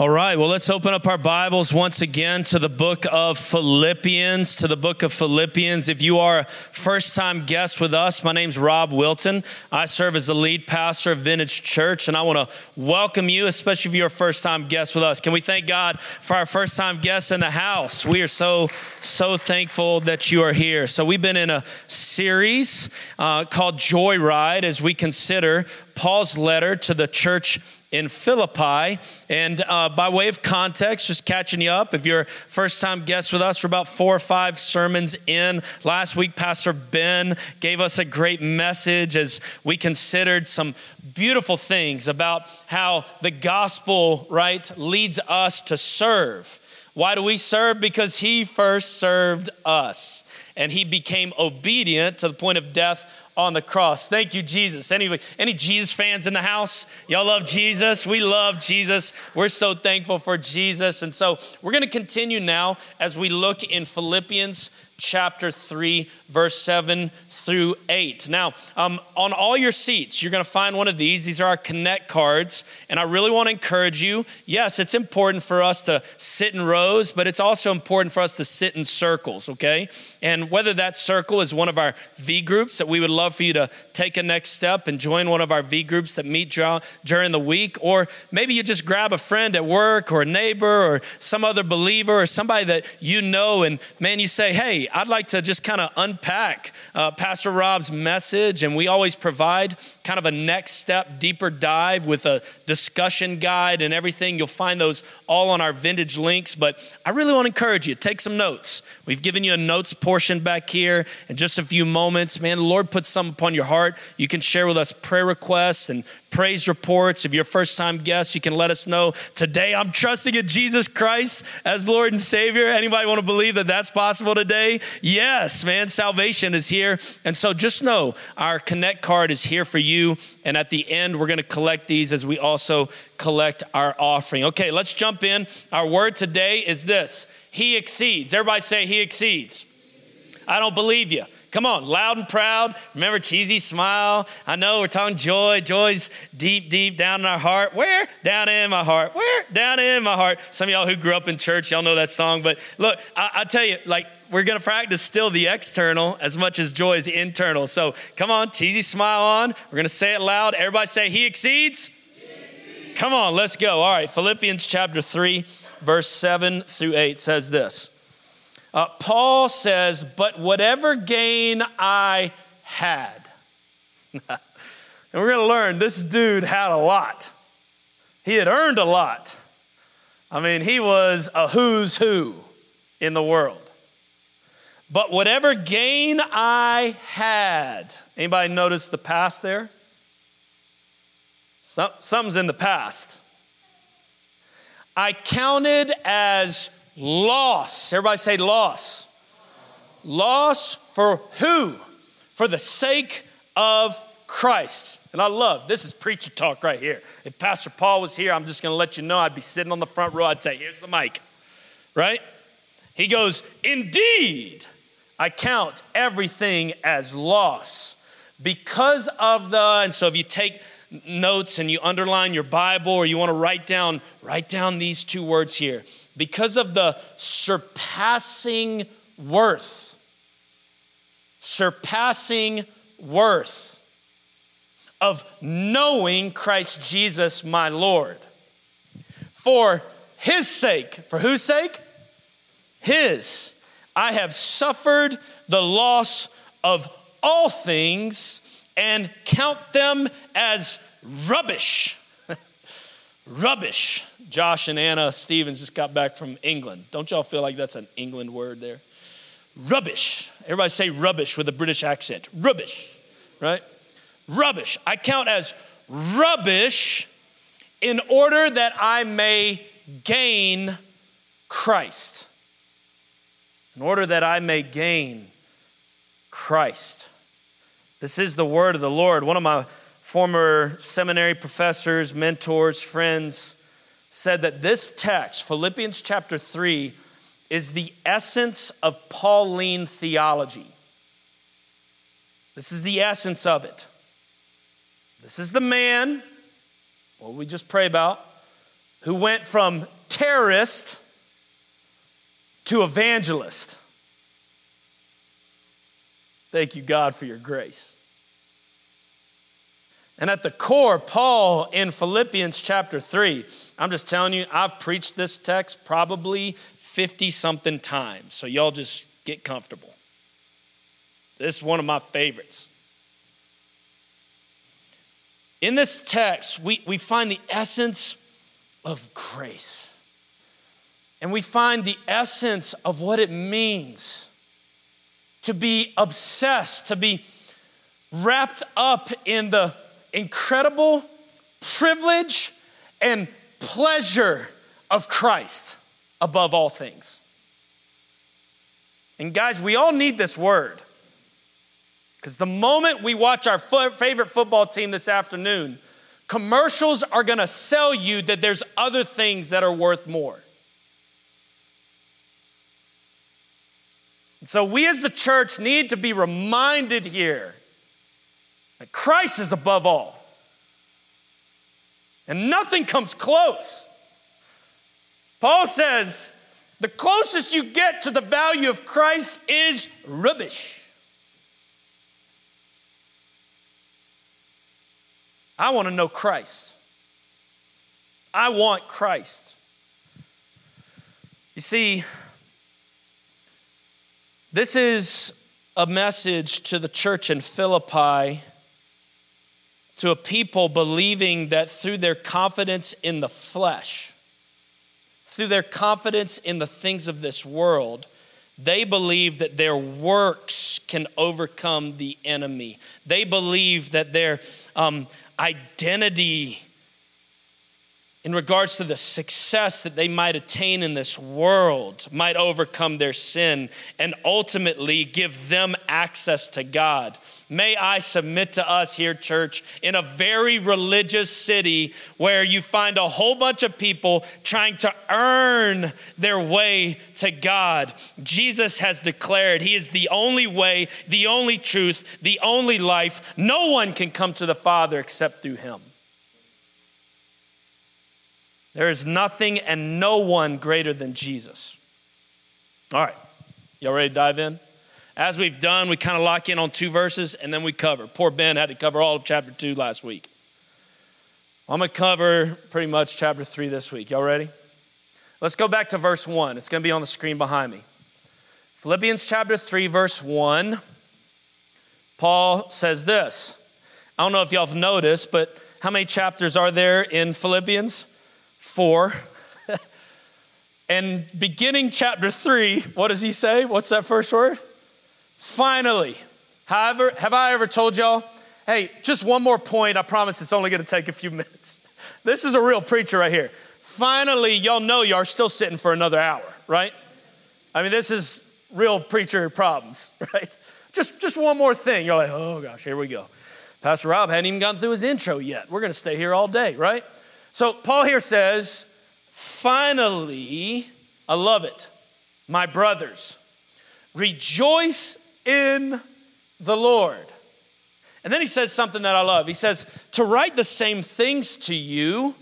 All right, well, let's open up our Bibles once again to the book of Philippians. To the book of Philippians. If you are a first time guest with us, my name's Rob Wilton. I serve as the lead pastor of Vintage Church, and I want to welcome you, especially if you're a first time guest with us. Can we thank God for our first time guests in the house? We are so, so thankful that you are here. So, we've been in a series uh, called Joyride as we consider Paul's letter to the church in Philippi. And uh, by way of context, just catching you up, if you're first time guest with us, we're about four or five sermons in. Last week, Pastor Ben gave us a great message as we considered some beautiful things about how the gospel, right, leads us to serve. Why do we serve? Because he first served us and he became obedient to the point of death on the cross. Thank you, Jesus. Anyway, any Jesus fans in the house? Y'all love Jesus? We love Jesus. We're so thankful for Jesus. And so we're going to continue now as we look in Philippians chapter 3, verse 7 through 8. Now, um, on all your seats, you're going to find one of these. These are our Connect cards. And I really want to encourage you yes, it's important for us to sit in rows, but it's also important for us to sit in circles, okay? And whether that circle is one of our V groups that we would love for you to take a next step and join one of our V groups that meet during the week, or maybe you just grab a friend at work or a neighbor or some other believer or somebody that you know, and man, you say, hey, I'd like to just kind of unpack uh, Pastor Rob's message, and we always provide kind of a next step, deeper dive with a discussion guide and everything. You'll find those all on our vintage links, but I really want to encourage you take some notes. We've given you a notes portion back here in just a few moments. Man, the Lord put some upon your heart. You can share with us prayer requests and praise reports. If you're a first time guest, you can let us know today I'm trusting in Jesus Christ as Lord and Savior. Anybody want to believe that that's possible today? Yes, man, salvation is here. And so just know our Connect card is here for you. And at the end, we're going to collect these as we also collect our offering. Okay, let's jump in. Our word today is this He exceeds. Everybody say, He exceeds. I don't believe you. Come on, loud and proud. Remember cheesy smile. I know we're talking joy. Joy's deep, deep down in our heart. Where? Down in my heart. Where? Down in my heart. Some of y'all who grew up in church, y'all know that song. But look, I, I tell you, like, we're going to practice still the external as much as joy is internal. So come on, cheesy smile on. We're going to say it loud. Everybody say, He exceeds. He exceeds. Come on, let's go. All right, Philippians chapter 3, verse 7 through 8 says this. Uh, Paul says, But whatever gain I had. and we're going to learn this dude had a lot. He had earned a lot. I mean, he was a who's who in the world. But whatever gain I had, anybody notice the past there? Some, something's in the past. I counted as Loss. Everybody say loss. Loss for who? For the sake of Christ. And I love this is preacher talk right here. If Pastor Paul was here, I'm just going to let you know I'd be sitting on the front row. I'd say, Here's the mic, right? He goes, Indeed, I count everything as loss because of the, and so if you take notes and you underline your Bible or you want to write down, write down these two words here because of the surpassing worth. Surpassing worth of knowing Christ Jesus, my Lord. For his sake, for whose sake? His. I have suffered the loss of all things and count them as rubbish. rubbish Josh and Anna Stevens just got back from England. Don't y'all feel like that's an England word there? Rubbish. Everybody say rubbish with a British accent. Rubbish, right? Rubbish. I count as rubbish in order that I may gain Christ. In order that I may gain Christ. This is the word of the Lord. One of my former seminary professors, mentors, friends, said that this text, Philippians chapter 3, is the essence of Pauline theology. This is the essence of it. This is the man, what we just pray about, who went from terrorist to evangelist. Thank you, God, for your grace. And at the core, Paul in Philippians chapter 3, I'm just telling you, I've preached this text probably 50 something times. So y'all just get comfortable. This is one of my favorites. In this text, we, we find the essence of grace. And we find the essence of what it means to be obsessed, to be wrapped up in the incredible privilege and pleasure of Christ above all things. And guys, we all need this word. Because the moment we watch our favorite football team this afternoon, commercials are going to sell you that there's other things that are worth more. So we as the church need to be reminded here that Christ is above all. And nothing comes close. Paul says the closest you get to the value of Christ is rubbish. I want to know Christ. I want Christ. You see, this is a message to the church in Philippi, to a people believing that through their confidence in the flesh, through their confidence in the things of this world, they believe that their works can overcome the enemy. They believe that their um, identity in regards to the success that they might attain in this world, might overcome their sin, and ultimately give them access to God. May I submit to us here, church, in a very religious city where you find a whole bunch of people trying to earn their way to God. Jesus has declared He is the only way, the only truth, the only life. No one can come to the Father except through Him. There is nothing and no one greater than Jesus. All right, y'all ready to dive in? As we've done, we kind of lock in on two verses and then we cover. Poor Ben had to cover all of chapter two last week. I'm going to cover pretty much chapter three this week. Y'all ready? Let's go back to verse one. It's going to be on the screen behind me. Philippians chapter 3, verse 1, Paul says this. I don't know if y'all have noticed, but how many chapters are there in Philippians? 4. and beginning chapter 3, what does he say? What's that first word? Finally. However, have I ever told y'all, hey, just one more point. I promise it's only going to take a few minutes. This is a real preacher right here. Finally, y'all know y'all are still sitting for another hour, right? I mean, this is real preacher problems, right? Just, just one more thing. You're like, oh gosh, here we go. Pastor Rob hadn't even gotten through his intro yet. We're going to stay here all day, right? So Paul here says, finally, I love it, my brothers, rejoice in the Lord. And then he says something that I love. He says, To write the same things to you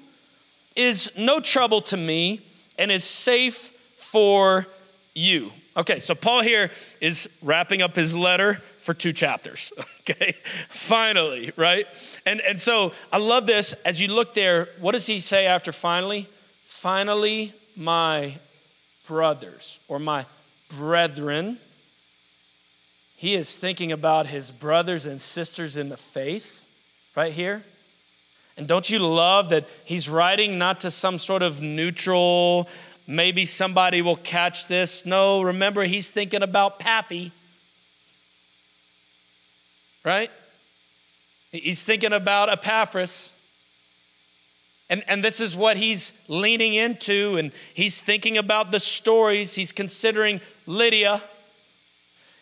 is no trouble to me and is safe for you. Okay, so Paul here is wrapping up his letter for two chapters. Okay, finally, right? And, and so I love this. As you look there, what does he say after finally? Finally, my brothers or my brethren. He is thinking about his brothers and sisters in the faith right here. And don't you love that he's writing not to some sort of neutral, maybe somebody will catch this. No, remember, he's thinking about Pappy right? He's thinking about Epaphras. And, and this is what he's leaning into, and he's thinking about the stories. He's considering Lydia.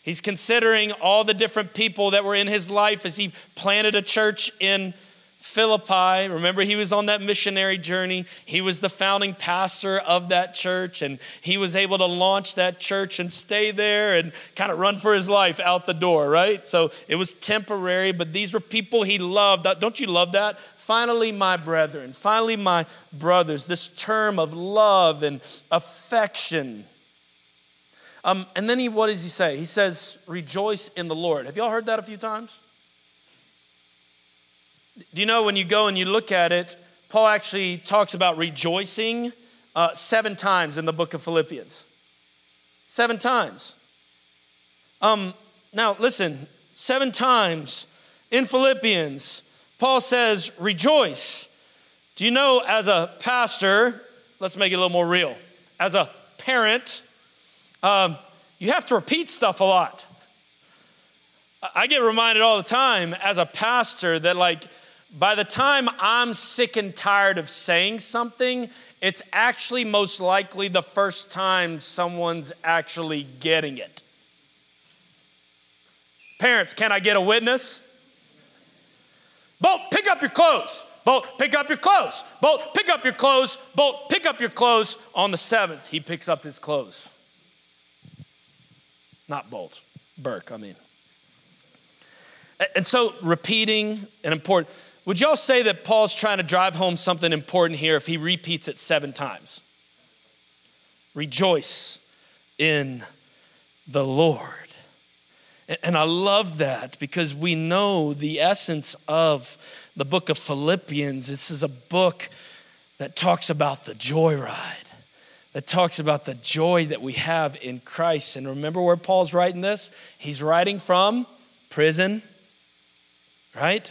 He's considering all the different people that were in his life as he planted a church in Philippi. Remember, he was on that missionary journey. He was the founding pastor of that church, and he was able to launch that church and stay there and kind of run for his life out the door, right? So it was temporary, but these were people he loved. Don't you love that? Finally, my brethren, finally, my brothers, this term of love and affection. Um, and then he, what does he say? He says, rejoice in the Lord. Have y'all heard that a few times? Do you know when you go and you look at it, Paul actually talks about rejoicing uh, seven times in the book of Philippians. Seven times. Um, now, listen, seven times in Philippians, Paul says, rejoice. Do you know, as a pastor, let's make it a little more real, as a parent, um, you have to repeat stuff a lot. I get reminded all the time as a pastor that, like, by the time I'm sick and tired of saying something, it's actually most likely the first time someone's actually getting it. Parents, can I get a witness? Bolt, pick up your clothes. Bolt, pick up your clothes. Bolt, pick up your clothes. Bolt, pick up your clothes. On the seventh, he picks up his clothes. Not Bolt, Burke, I mean. And so repeating and important. Would y'all say that Paul's trying to drive home something important here if he repeats it seven times? Rejoice in the Lord. And I love that because we know the essence of the book of Philippians. This is a book that talks about the joyride, that talks about the joy that we have in Christ. And remember where Paul's writing this? He's writing from prison, right?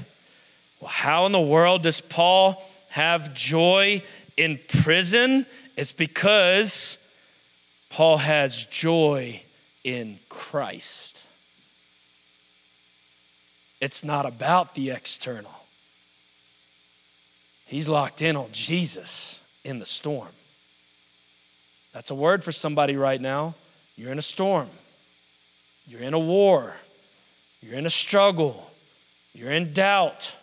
Well, how in the world does Paul have joy in prison? It's because Paul has joy in Christ. It's not about the external. He's locked in on Jesus in the storm. That's a word for somebody right now. You're in a storm, you're in a war, you're in a struggle, you're in doubt.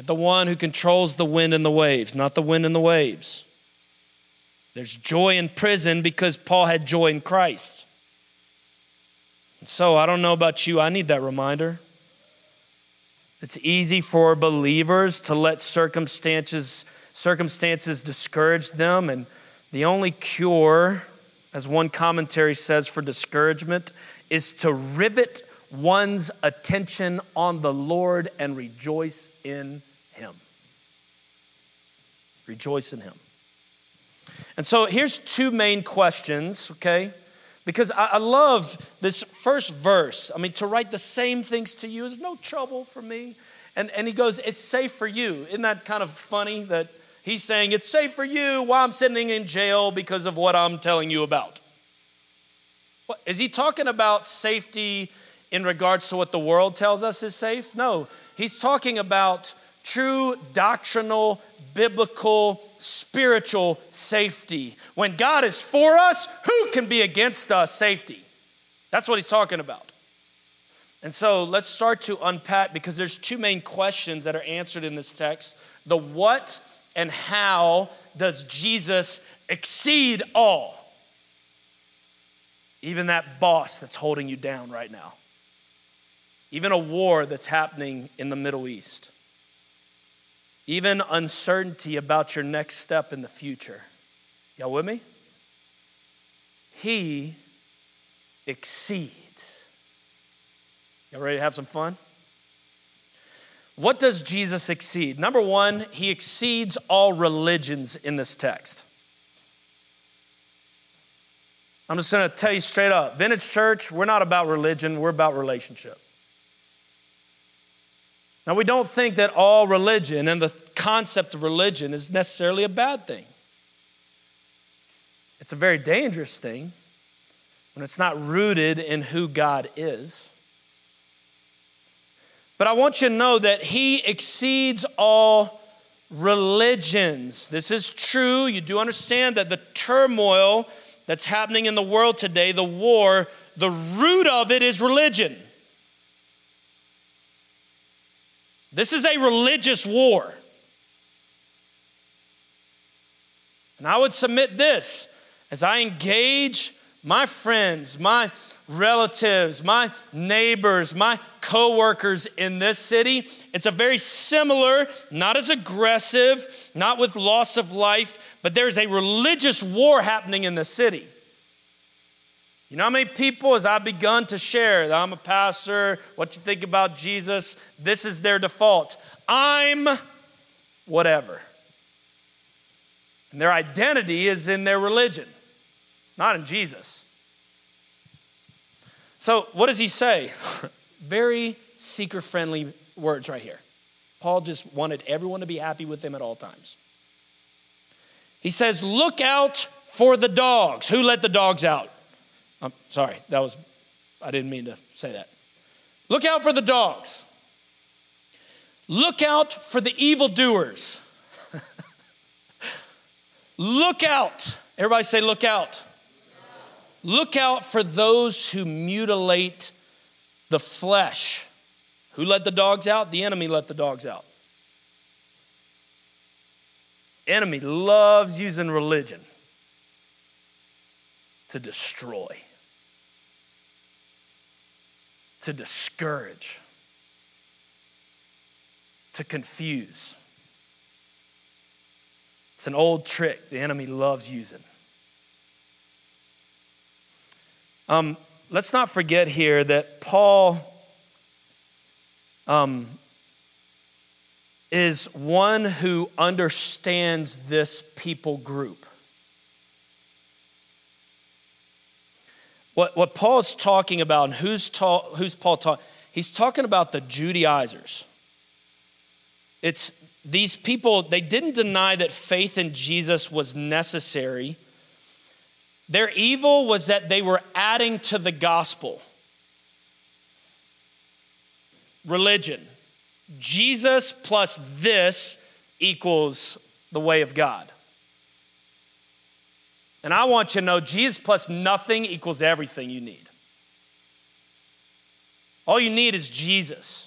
At the one who controls the wind and the waves, not the wind and the waves. There's joy in prison because Paul had joy in Christ. And so I don't know about you, I need that reminder. It's easy for believers to let circumstances circumstances discourage them and the only cure as one commentary says for discouragement is to rivet one's attention on the Lord and rejoice in Him. Rejoice in Him. And so here's two main questions, okay? Because I, love this first verse. I mean, to write the same things to you is no trouble for me. And, and he goes, It's safe for you. Isn't that kind of funny that he's saying, It's safe for you while I'm sitting in jail because of what I'm telling you about? What, is he talking about safety in regards to what the world tells us is safe. No, he's talking about true doctrinal, biblical, spiritual safety. When God is for us, who can be against us? Safety. That's what he's talking about. And so let's start to unpack because there's two main questions that are answered in this text. The what and how does Jesus exceed all? Even that boss that's holding you down right now even a war that's happening in the Middle East, even uncertainty about your next step in the future. Y'all with me? He exceeds. Y'all ready to have some fun? What does Jesus exceed? Number one, he exceeds all religions in this text. I'm just gonna tell you straight up Vintage Church, we're not about religion, we're about relationship. Now, we don't think that all religion and the concept of religion is necessarily a bad thing. It's a very dangerous thing when it's not rooted in who God is. But I want you to know that He exceeds all religions. This is true. You do understand that the turmoil that's happening in the world today, the war, the root of it is religion. This is a religious war. And I would submit this as I engage my friends, my relatives, my neighbors, my coworkers in this city. It's a very similar, not as aggressive, not with loss of life, but there's a religious war happening in the city. You know how many people, as I've begun to share that I'm a pastor, what you think about Jesus, this is their default. I'm whatever. And their identity is in their religion, not in Jesus. So, what does he say? Very seeker friendly words right here. Paul just wanted everyone to be happy with him at all times. He says, Look out for the dogs. Who let the dogs out? I'm sorry, that was, I didn't mean to say that. Look out for the dogs. Look out for the evildoers. look out. Everybody say, Look out. Look out for those who mutilate the flesh. Who let the dogs out? The enemy let the dogs out. Enemy loves using religion to destroy, to discourage, to confuse. It's an old trick the enemy loves using. Um, let's not forget here that Paul um, is one who understands this people group. What, what Paul's talking about, and who's, ta- who's Paul talking? He's talking about the Judaizers. It's these people, they didn't deny that faith in Jesus was necessary their evil was that they were adding to the gospel. Religion. Jesus plus this equals the way of God. And I want you to know Jesus plus nothing equals everything you need. All you need is Jesus.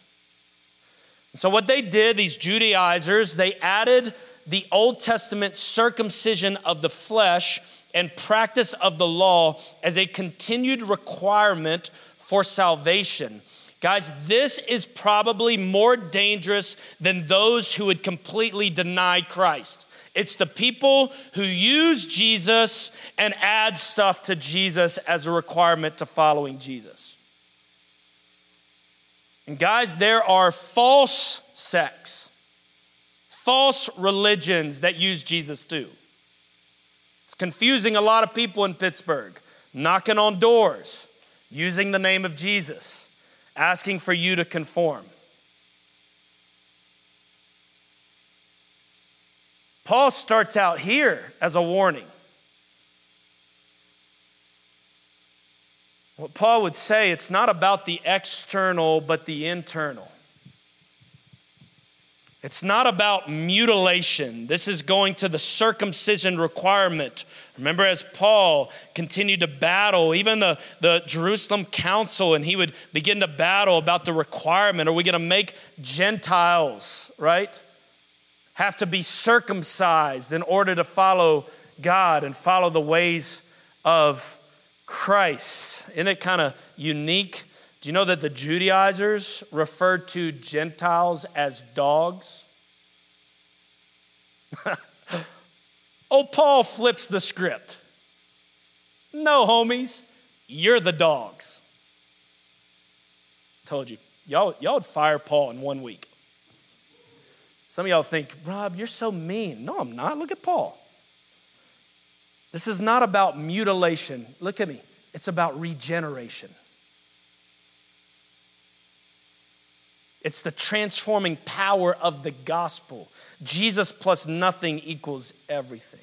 so, what they did, these Judaizers, they added the Old Testament circumcision of the flesh and practice of the law as a continued requirement for salvation. Guys, this is probably more dangerous than those who would completely deny Christ. It's the people who use Jesus and add stuff to Jesus as a requirement to following Jesus. And guys, there are false sects, false religions that use Jesus too. It's confusing a lot of people in Pittsburgh, knocking on doors, using the name of Jesus, asking for you to conform. Paul starts out here as a warning. What Paul would say, it's not about the external, but the internal. It's not about mutilation. This is going to the circumcision requirement. Remember, as Paul continued to battle, even the, the Jerusalem council, and he would begin to battle about the requirement are we going to make Gentiles, right, have to be circumcised in order to follow God and follow the ways of Christ? Isn't it kind of unique? Do you know that the Judaizers referred to Gentiles as dogs? oh, Paul flips the script. No, homies, you're the dogs. Told you, y'all, y'all would fire Paul in one week. Some of y'all think, Rob, you're so mean. No, I'm not. Look at Paul. This is not about mutilation. Look at me. It's about regeneration. It's the transforming power of the gospel. Jesus plus nothing equals everything.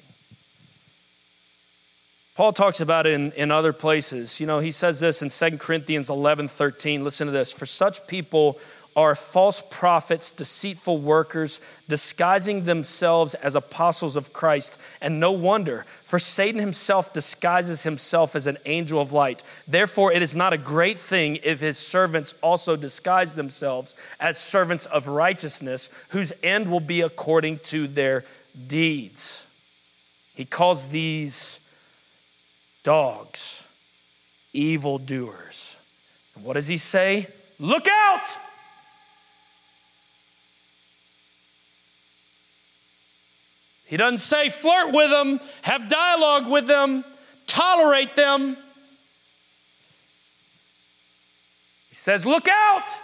Paul talks about it in, in other places. You know, he says this in 2 Corinthians 11 13. Listen to this. For such people are false prophets, deceitful workers, disguising themselves as apostles of Christ. And no wonder, for Satan himself disguises himself as an angel of light. Therefore, it is not a great thing if his servants also disguise themselves as servants of righteousness, whose end will be according to their deeds. He calls these dogs evildoers. And what does he say? Look out! He doesn't say flirt with them, have dialogue with them, tolerate them. He says, Look out!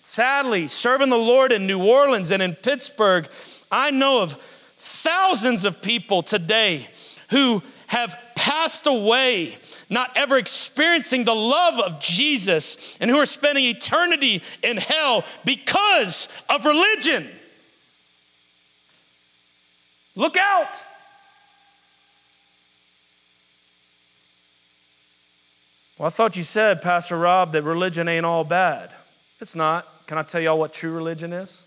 Sadly, serving the Lord in New Orleans and in Pittsburgh, I know of thousands of people today who have passed away, not ever experiencing the love of Jesus, and who are spending eternity in hell because of religion. Look out! Well, I thought you said, Pastor Rob, that religion ain't all bad. It's not. Can I tell y'all what true religion is?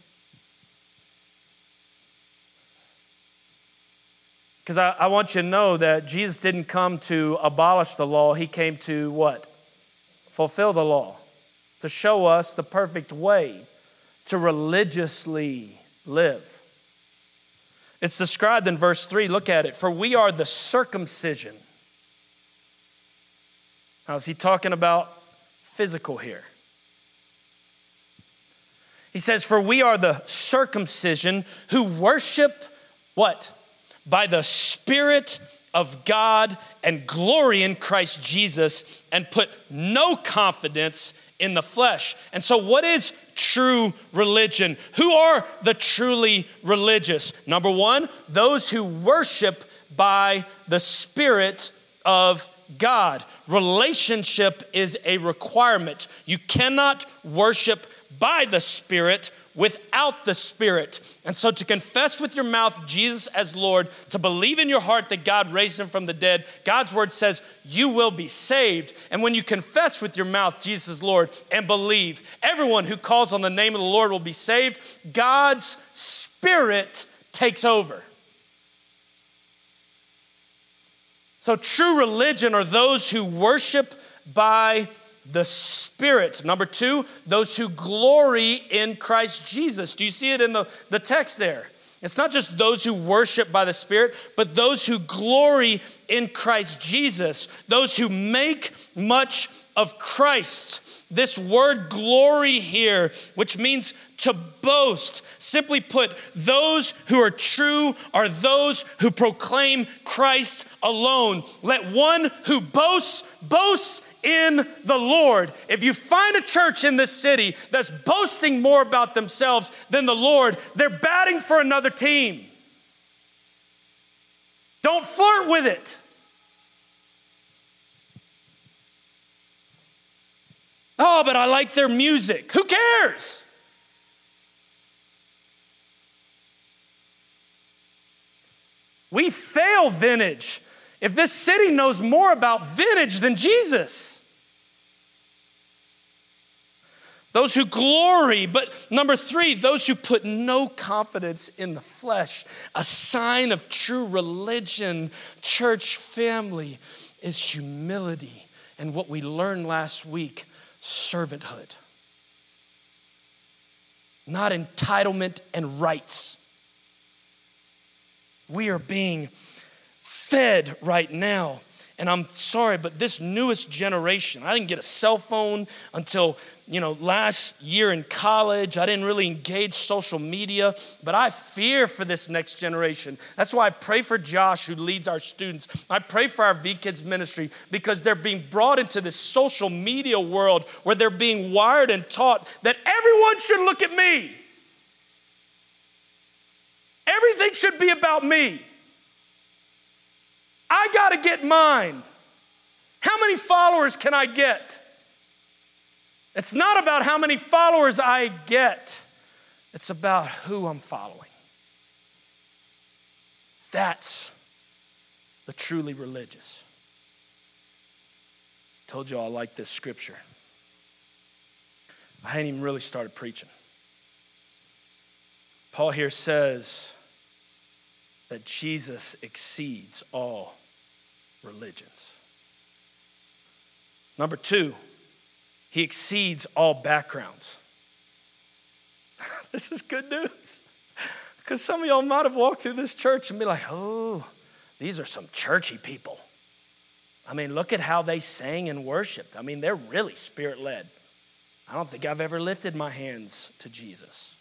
Because I, I, want you to know that Jesus didn't come to abolish the law, He came to what? Fulfill the law, to show us the perfect way to religiously live. It's described in verse 3. Look at it. For we are the circumcision. Now, is he talking about physical here? He says, For we are the circumcision who worship what? By the Spirit of God and glory in Christ Jesus and put no confidence in the flesh. And so, what is true religion? Who are the truly religious? Number one, those who worship by the Spirit of God. Relationship is a requirement. You cannot worship by the Spirit without the Spirit. And so to confess with your mouth Jesus as Lord, to believe in your heart that God raised him from the dead, God's word says you will be saved. And when you confess with your mouth Jesus Lord and believe, everyone who calls on the name of the Lord will be saved. God's Spirit takes over. So true religion are those who worship by the Spirit. Number two, those who glory in Christ Jesus. Do you see it in the, the text there? It's not just those who worship by the Spirit, but those who glory in Christ Jesus, those who make much of Christ. This word glory here, which means to boast, simply put, those who are true are those who proclaim Christ alone. Let one who boasts, boasts in the Lord. If you find a church in this city that's boasting more about themselves than the Lord, they're batting for another team. Don't flirt with it. Oh, but I like their music. Who cares? We fail vintage if this city knows more about vintage than Jesus. Those who glory, but number three, those who put no confidence in the flesh. A sign of true religion, church family, is humility. And what we learned last week servanthood, not entitlement and rights. We are being fed right now. And I'm sorry, but this newest generation, I didn't get a cell phone until, you know, last year in college. I didn't really engage social media, but I fear for this next generation. That's why I pray for Josh, who leads our students. I pray for our V Kids ministry because they're being brought into this social media world where they're being wired and taught that everyone should look at me. Everything should be about me. I got to get mine. How many followers can I get? It's not about how many followers I get, it's about who I'm following. That's the truly religious. Told you I like this scripture. I hadn't even really started preaching. Paul here says that Jesus exceeds all religions. Number two, he exceeds all backgrounds. this is good news. Because some of y'all might have walked through this church and be like, oh, these are some churchy people. I mean, look at how they sang and worshiped. I mean, they're really spirit led. I don't think I've ever lifted my hands to Jesus.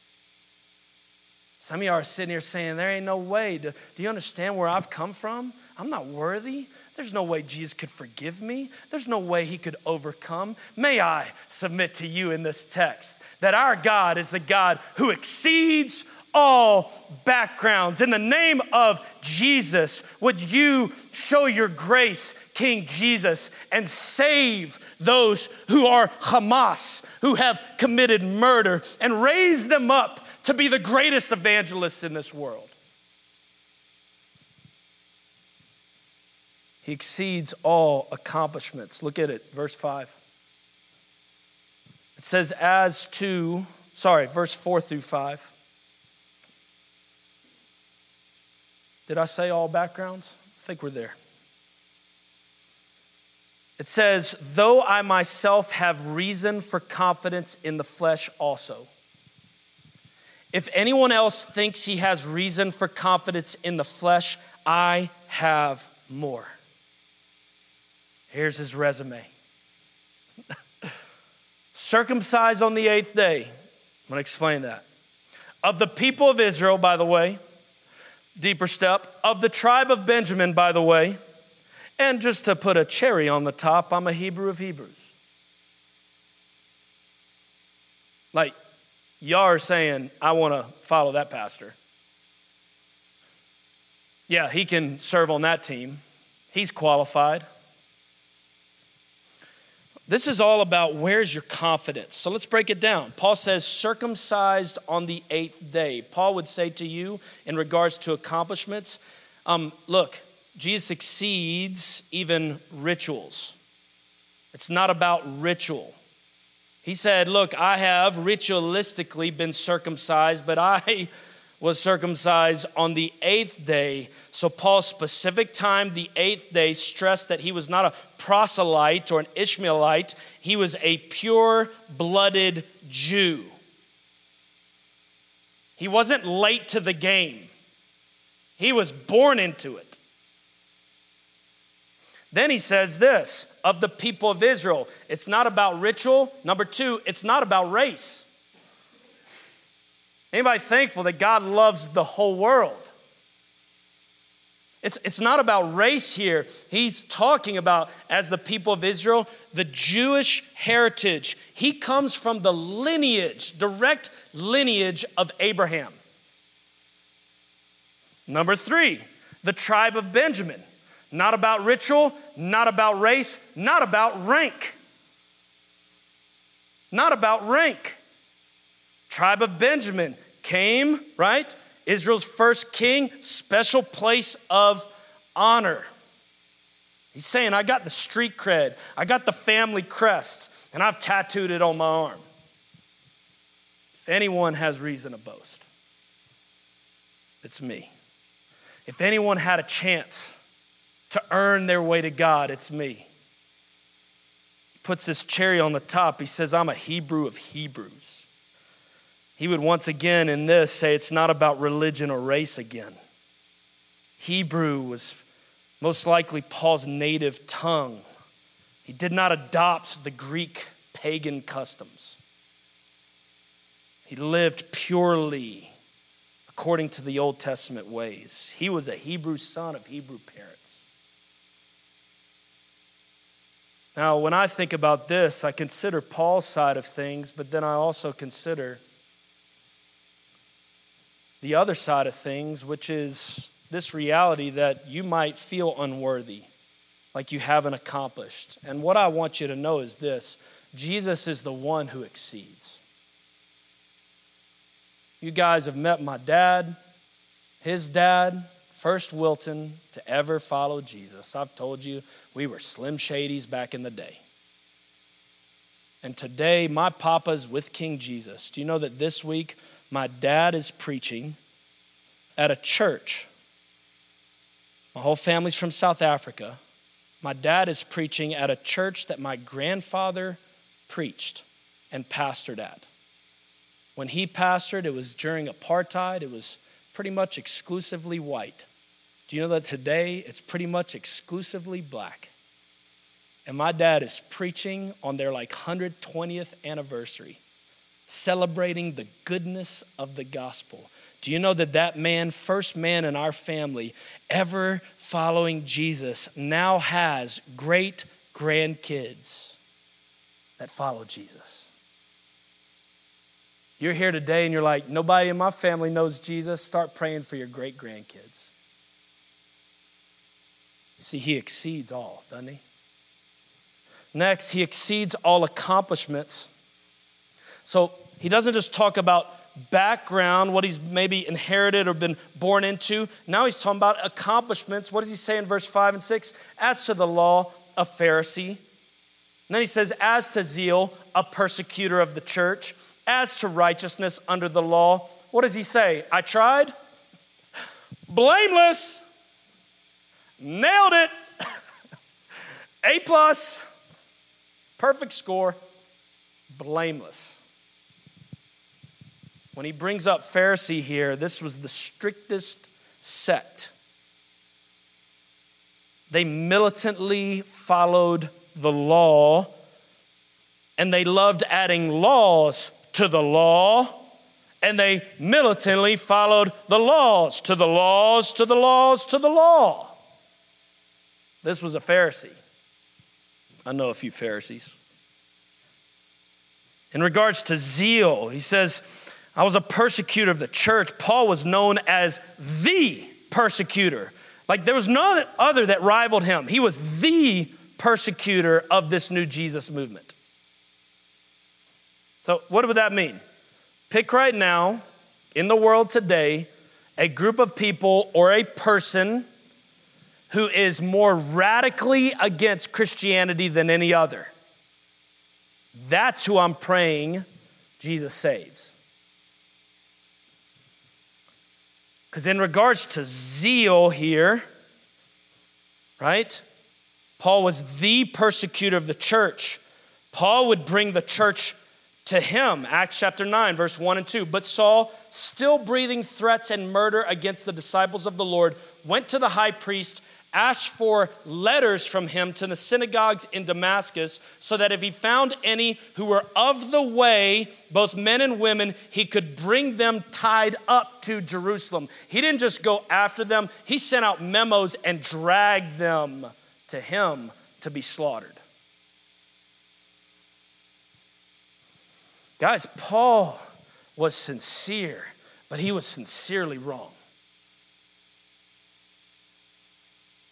Some of y'all are sitting here saying, There ain't no way. Do, do you understand where I've come from? I'm not worthy. There's no way Jesus could forgive me. There's no way he could overcome. May I submit to you in this text that our God is the God who exceeds all backgrounds. In the name of Jesus, would you show your grace, King Jesus, and save those who are Hamas, who have committed murder, and raise them up to be the greatest evangelists in this world? He exceeds all accomplishments. Look at it, verse 5. It says, as to, sorry, verse 4 through 5. Did I say all backgrounds? I think we're there. It says, though I myself have reason for confidence in the flesh also. If anyone else thinks he has reason for confidence in the flesh, I have more. Here's his resume circumcised on the eighth day. I'm going to explain that. Of the people of Israel, by the way, deeper step, of the tribe of Benjamin, by the way, and just to put a cherry on the top, I'm a Hebrew of Hebrews. Like, y'all are saying, I want to follow that pastor. Yeah, he can serve on that team, he's qualified. This is all about where's your confidence. So let's break it down. Paul says, circumcised on the eighth day. Paul would say to you, in regards to accomplishments, um, look, Jesus exceeds even rituals. It's not about ritual. He said, Look, I have ritualistically been circumcised, but I was circumcised on the eighth day. So, Paul's specific time, the eighth day, stressed that he was not a proselyte or an Ishmaelite, he was a pure blooded Jew. He wasn't late to the game, he was born into it. Then he says this of the people of Israel it's not about ritual. Number two, it's not about race. Anybody thankful that God loves the whole world? It's, it's not about race here. He's talking about, as the people of Israel, the Jewish heritage. He comes from the lineage, direct lineage of Abraham. Number three, the tribe of Benjamin. Not about ritual, not about race, not about rank. Not about rank. Tribe of Benjamin came, right? Israel's first king, special place of honor. He's saying, I got the street cred, I got the family crest, and I've tattooed it on my arm. If anyone has reason to boast, it's me. If anyone had a chance to earn their way to God, it's me. He puts this cherry on the top. He says, I'm a Hebrew of Hebrews. He would once again in this say it's not about religion or race again. Hebrew was most likely Paul's native tongue. He did not adopt the Greek pagan customs. He lived purely according to the Old Testament ways. He was a Hebrew son of Hebrew parents. Now, when I think about this, I consider Paul's side of things, but then I also consider the other side of things, which is this reality that you might feel unworthy, like you haven't accomplished. And what I want you to know is this Jesus is the one who exceeds. You guys have met my dad, his dad, first Wilton to ever follow Jesus. I've told you we were slim shadies back in the day. And today, my papa's with King Jesus. Do you know that this week, my dad is preaching at a church? My whole family's from South Africa. My dad is preaching at a church that my grandfather preached and pastored at. When he pastored, it was during apartheid, it was pretty much exclusively white. Do you know that today it's pretty much exclusively black? And my dad is preaching on their like 120th anniversary, celebrating the goodness of the gospel. Do you know that that man, first man in our family ever following Jesus, now has great grandkids that follow Jesus? You're here today and you're like, nobody in my family knows Jesus. Start praying for your great grandkids. See, he exceeds all, doesn't he? Next, he exceeds all accomplishments. So he doesn't just talk about background, what he's maybe inherited or been born into. Now he's talking about accomplishments. What does he say in verse 5 and 6? As to the law, a Pharisee. And then he says, As to zeal, a persecutor of the church. As to righteousness under the law, what does he say? I tried. Blameless. Nailed it. A plus. Perfect score, blameless. When he brings up Pharisee here, this was the strictest sect. They militantly followed the law and they loved adding laws to the law and they militantly followed the laws to the laws to the laws to the law. This was a Pharisee. I know a few Pharisees. In regards to zeal, he says, I was a persecutor of the church. Paul was known as the persecutor. Like there was none other that rivaled him. He was the persecutor of this new Jesus movement. So, what would that mean? Pick right now in the world today a group of people or a person who is more radically against Christianity than any other. That's who I'm praying Jesus saves. Because, in regards to zeal here, right? Paul was the persecutor of the church. Paul would bring the church to him, Acts chapter 9, verse 1 and 2. But Saul, still breathing threats and murder against the disciples of the Lord, went to the high priest asked for letters from him to the synagogues in Damascus, so that if he found any who were of the way, both men and women, he could bring them tied up to Jerusalem. He didn't just go after them, he sent out memos and dragged them to him to be slaughtered. Guys, Paul was sincere, but he was sincerely wrong.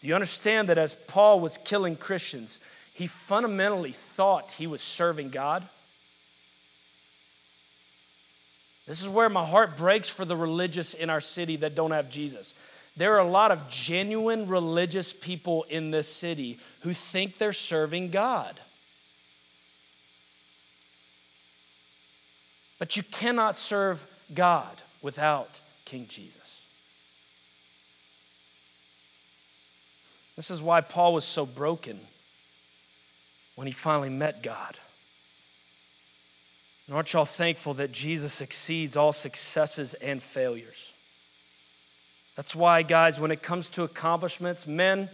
Do you understand that as Paul was killing Christians, he fundamentally thought he was serving God? This is where my heart breaks for the religious in our city that don't have Jesus. There are a lot of genuine religious people in this city who think they're serving God. But you cannot serve God without King Jesus. This is why Paul was so broken when he finally met God. And aren't y'all thankful that Jesus exceeds all successes and failures? That's why, guys, when it comes to accomplishments, men,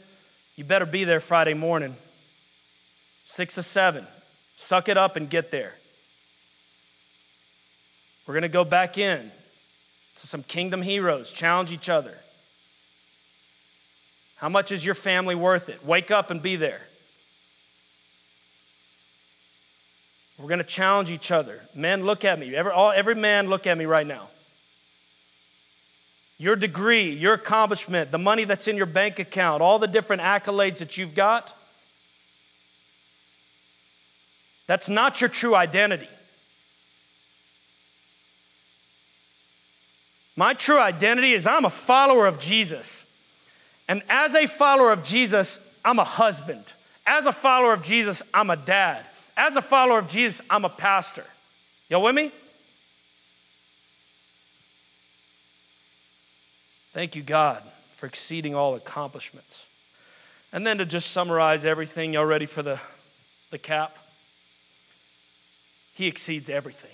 you better be there Friday morning, six to seven. Suck it up and get there. We're going to go back in to some kingdom heroes, challenge each other. How much is your family worth it? Wake up and be there. We're going to challenge each other. Men, look at me. Every, all, every man, look at me right now. Your degree, your accomplishment, the money that's in your bank account, all the different accolades that you've got, that's not your true identity. My true identity is I'm a follower of Jesus. And as a follower of Jesus, I'm a husband. As a follower of Jesus, I'm a dad. as a follower of Jesus, I'm a pastor. Y'all with me? Thank you, God, for exceeding all accomplishments. And then to just summarize everything, y'all ready for the, the cap? He exceeds everything.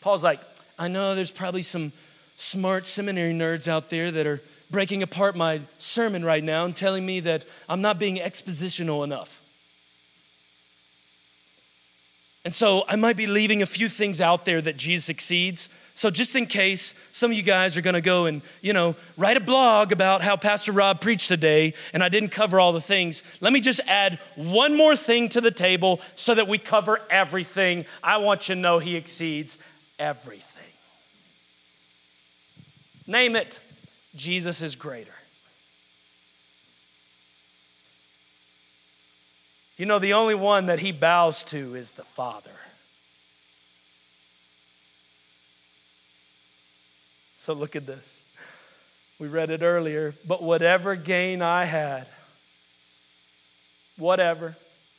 Paul's like, I know there's probably some smart seminary nerds out there that are breaking apart my sermon right now and telling me that I'm not being expositional enough. And so I might be leaving a few things out there that Jesus exceeds. So just in case some of you guys are going to go and, you know, write a blog about how Pastor Rob preached today and I didn't cover all the things, let me just add one more thing to the table so that we cover everything. I want you to know he exceeds everything. Name it. Jesus is greater. You know, the only one that he bows to is the Father. So look at this. We read it earlier. But whatever gain I had, whatever,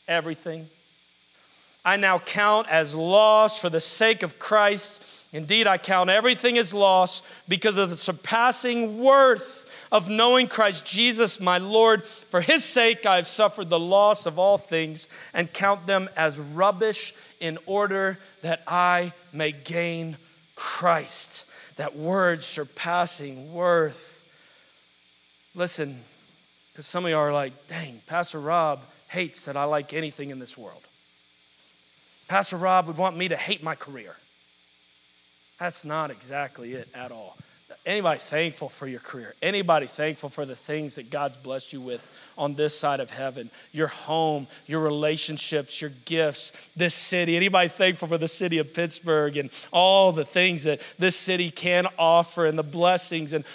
everything, I now count as loss for the sake of Christ. Indeed, I count everything as loss because of the surpassing worth of knowing Christ Jesus, my Lord. For his sake, I have suffered the loss of all things and count them as rubbish in order that I may gain Christ. That word, surpassing worth. Listen, because some of you are like, dang, Pastor Rob hates that I like anything in this world. Pastor Rob would want me to hate my career. That's not exactly it at all. Anybody thankful for your career? Anybody thankful for the things that God's blessed you with on this side of heaven? Your home, your relationships, your gifts, this city. Anybody thankful for the city of Pittsburgh and all the things that this city can offer and the blessings? And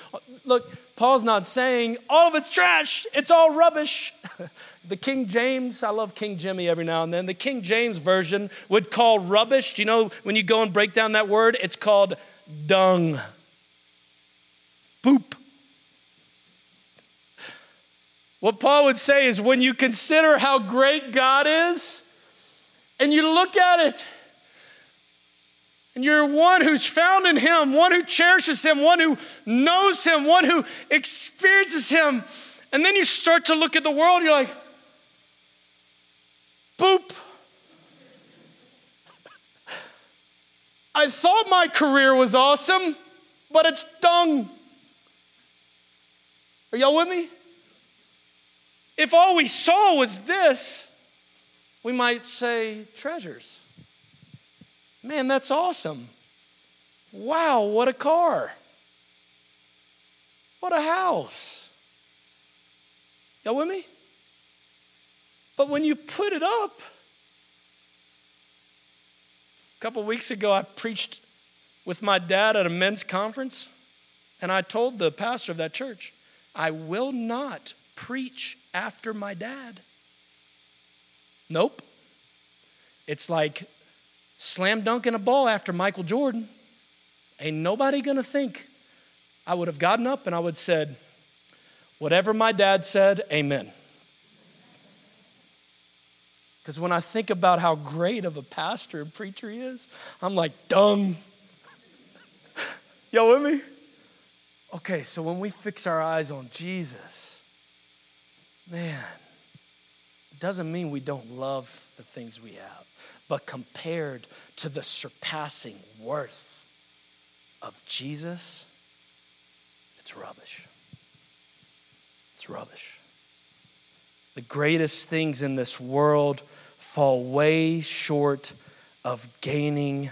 look, Paul's not saying all of it's trash, it's all rubbish. the King James, I love King Jimmy every now and then. The King James version would call rubbish, do you know when you go and break down that word? It's called dung. Boop. What Paul would say is when you consider how great God is and you look at it, and you're one who's found in Him, one who cherishes Him, one who knows Him, one who experiences Him. And then you start to look at the world, you're like, boop. I thought my career was awesome, but it's dung. Are y'all with me? If all we saw was this, we might say treasures. Man, that's awesome. Wow, what a car. What a house. Y'all with me? But when you put it up, a couple weeks ago, I preached with my dad at a men's conference, and I told the pastor of that church, I will not preach after my dad. Nope. It's like slam dunking a ball after Michael Jordan. Ain't nobody gonna think I would have gotten up and I would have said, whatever my dad said, amen. Because when I think about how great of a pastor and preacher he is, I'm like, dung. Y'all with me? Okay, so when we fix our eyes on Jesus, man, it doesn't mean we don't love the things we have, but compared to the surpassing worth of Jesus, it's rubbish. It's rubbish. The greatest things in this world fall way short of gaining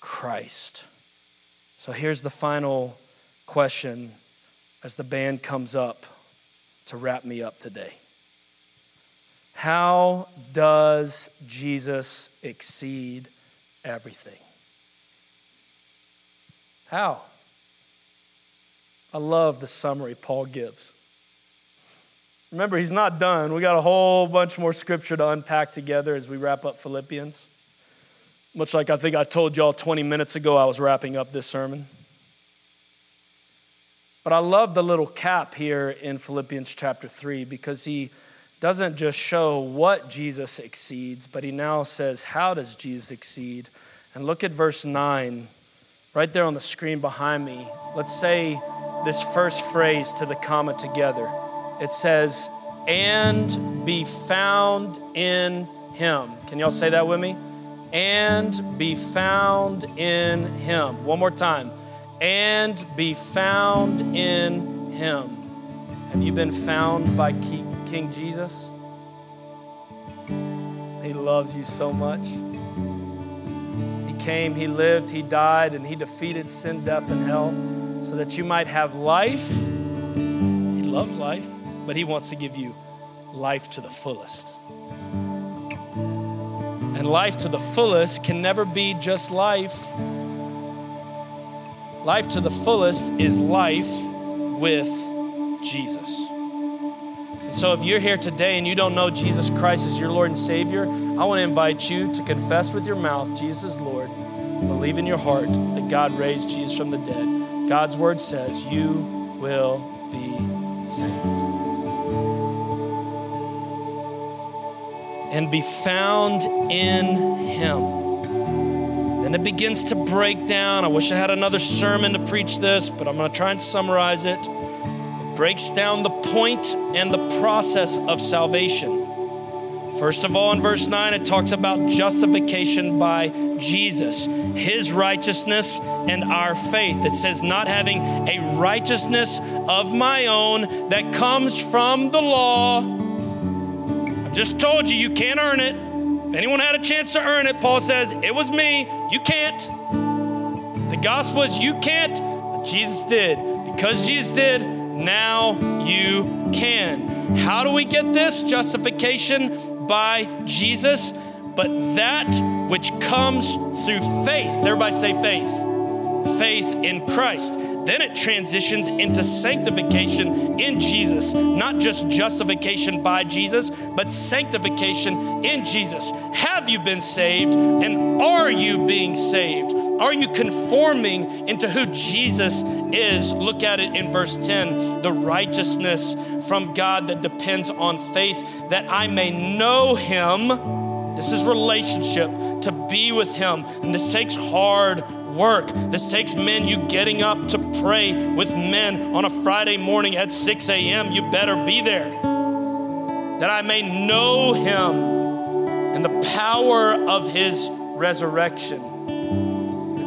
Christ. So here's the final question as the band comes up to wrap me up today. How does Jesus exceed everything? How? I love the summary Paul gives. Remember, he's not done. We got a whole bunch more scripture to unpack together as we wrap up Philippians. Much like I think I told y'all 20 minutes ago, I was wrapping up this sermon. But I love the little cap here in Philippians chapter 3 because he doesn't just show what Jesus exceeds, but he now says, How does Jesus exceed? And look at verse 9, right there on the screen behind me. Let's say this first phrase to the comma together. It says, And be found in him. Can y'all say that with me? And be found in him. One more time. And be found in him. Have you been found by King Jesus? He loves you so much. He came, He lived, He died, and He defeated sin, death, and hell so that you might have life. He loves life, but He wants to give you life to the fullest. And life to the fullest can never be just life. Life to the fullest is life with Jesus. And so, if you're here today and you don't know Jesus Christ as your Lord and Savior, I want to invite you to confess with your mouth Jesus is Lord, believe in your heart that God raised Jesus from the dead. God's word says you will be saved. And be found in Him. Then it begins to break down. I wish I had another sermon to preach this, but I'm going to try and summarize it It breaks down the point and the process of salvation. First of all, in verse 9, it talks about justification by Jesus, his righteousness and our faith. It says, not having a righteousness of my own that comes from the law. I just told you, you can't earn it. If anyone had a chance to earn it, Paul says, it was me. You can't. The gospel is you can't, but Jesus did. Because Jesus did, now you can. How do we get this? Justification by Jesus, but that which comes through faith. Everybody say faith. Faith in Christ. Then it transitions into sanctification in Jesus. Not just justification by Jesus, but sanctification in Jesus. Have you been saved and are you being saved? Are you conforming into who Jesus is? Look at it in verse 10 the righteousness from God that depends on faith, that I may know Him. This is relationship to be with Him. And this takes hard work. This takes men, you getting up to pray with men on a Friday morning at 6 a.m. You better be there. That I may know Him and the power of His resurrection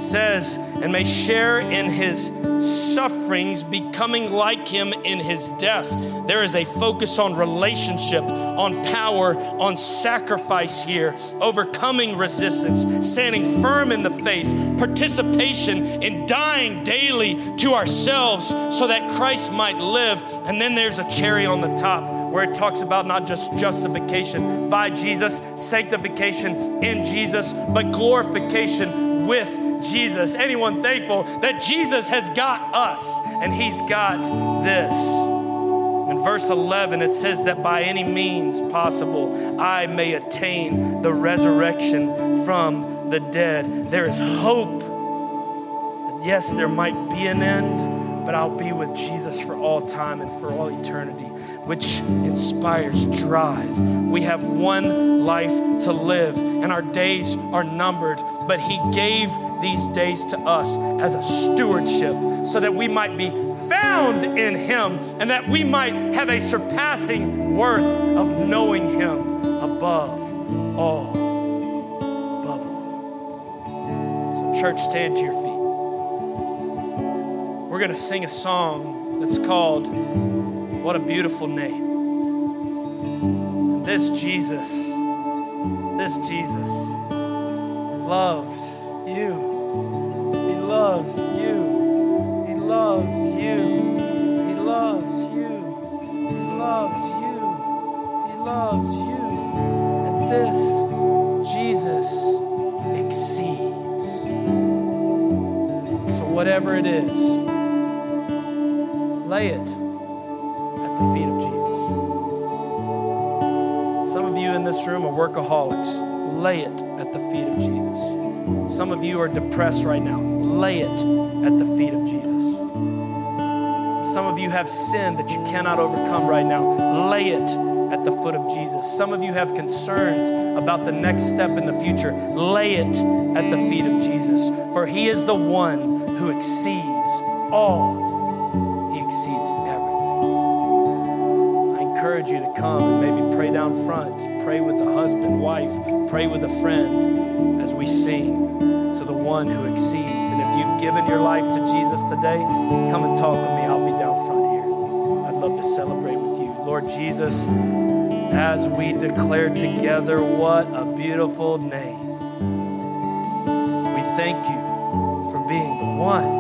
says, and may share in his sufferings, becoming like him in his death. There is a focus on relationship, on power, on sacrifice here, overcoming resistance, standing firm in the faith, participation in dying daily to ourselves so that Christ might live. And then there's a cherry on the top where it talks about not just justification by Jesus, sanctification in Jesus, but glorification with Jesus. Anyone thankful that Jesus has got us and he's got this? In verse 11, it says that by any means possible, I may attain the resurrection from the dead. There is hope that, yes, there might be an end, but I'll be with Jesus for all time and for all eternity which inspires drive. We have one life to live, and our days are numbered, but He gave these days to us as a stewardship so that we might be found in Him and that we might have a surpassing worth of knowing Him above all. Above all. So, church, stand to your feet. We're going to sing a song that's called what a beautiful name. This Jesus, this Jesus loves you. He loves you. He loves you. He loves you. He loves you. He loves you. And this Jesus exceeds. So, whatever it is, lay it in this room are workaholics. Lay it at the feet of Jesus. Some of you are depressed right now. Lay it at the feet of Jesus. Some of you have sin that you cannot overcome right now. Lay it at the foot of Jesus. Some of you have concerns about the next step in the future. Lay it at the feet of Jesus, for He is the one who exceeds all, He exceeds everything. I encourage you to come and maybe pray down front, pray with a husband, wife, pray with a friend as we sing to the one who exceeds. And if you've given your life to Jesus today, come and talk with me. I'll be down front here. I'd love to celebrate with you. Lord Jesus, as we declare together what a beautiful name. We thank you for being the one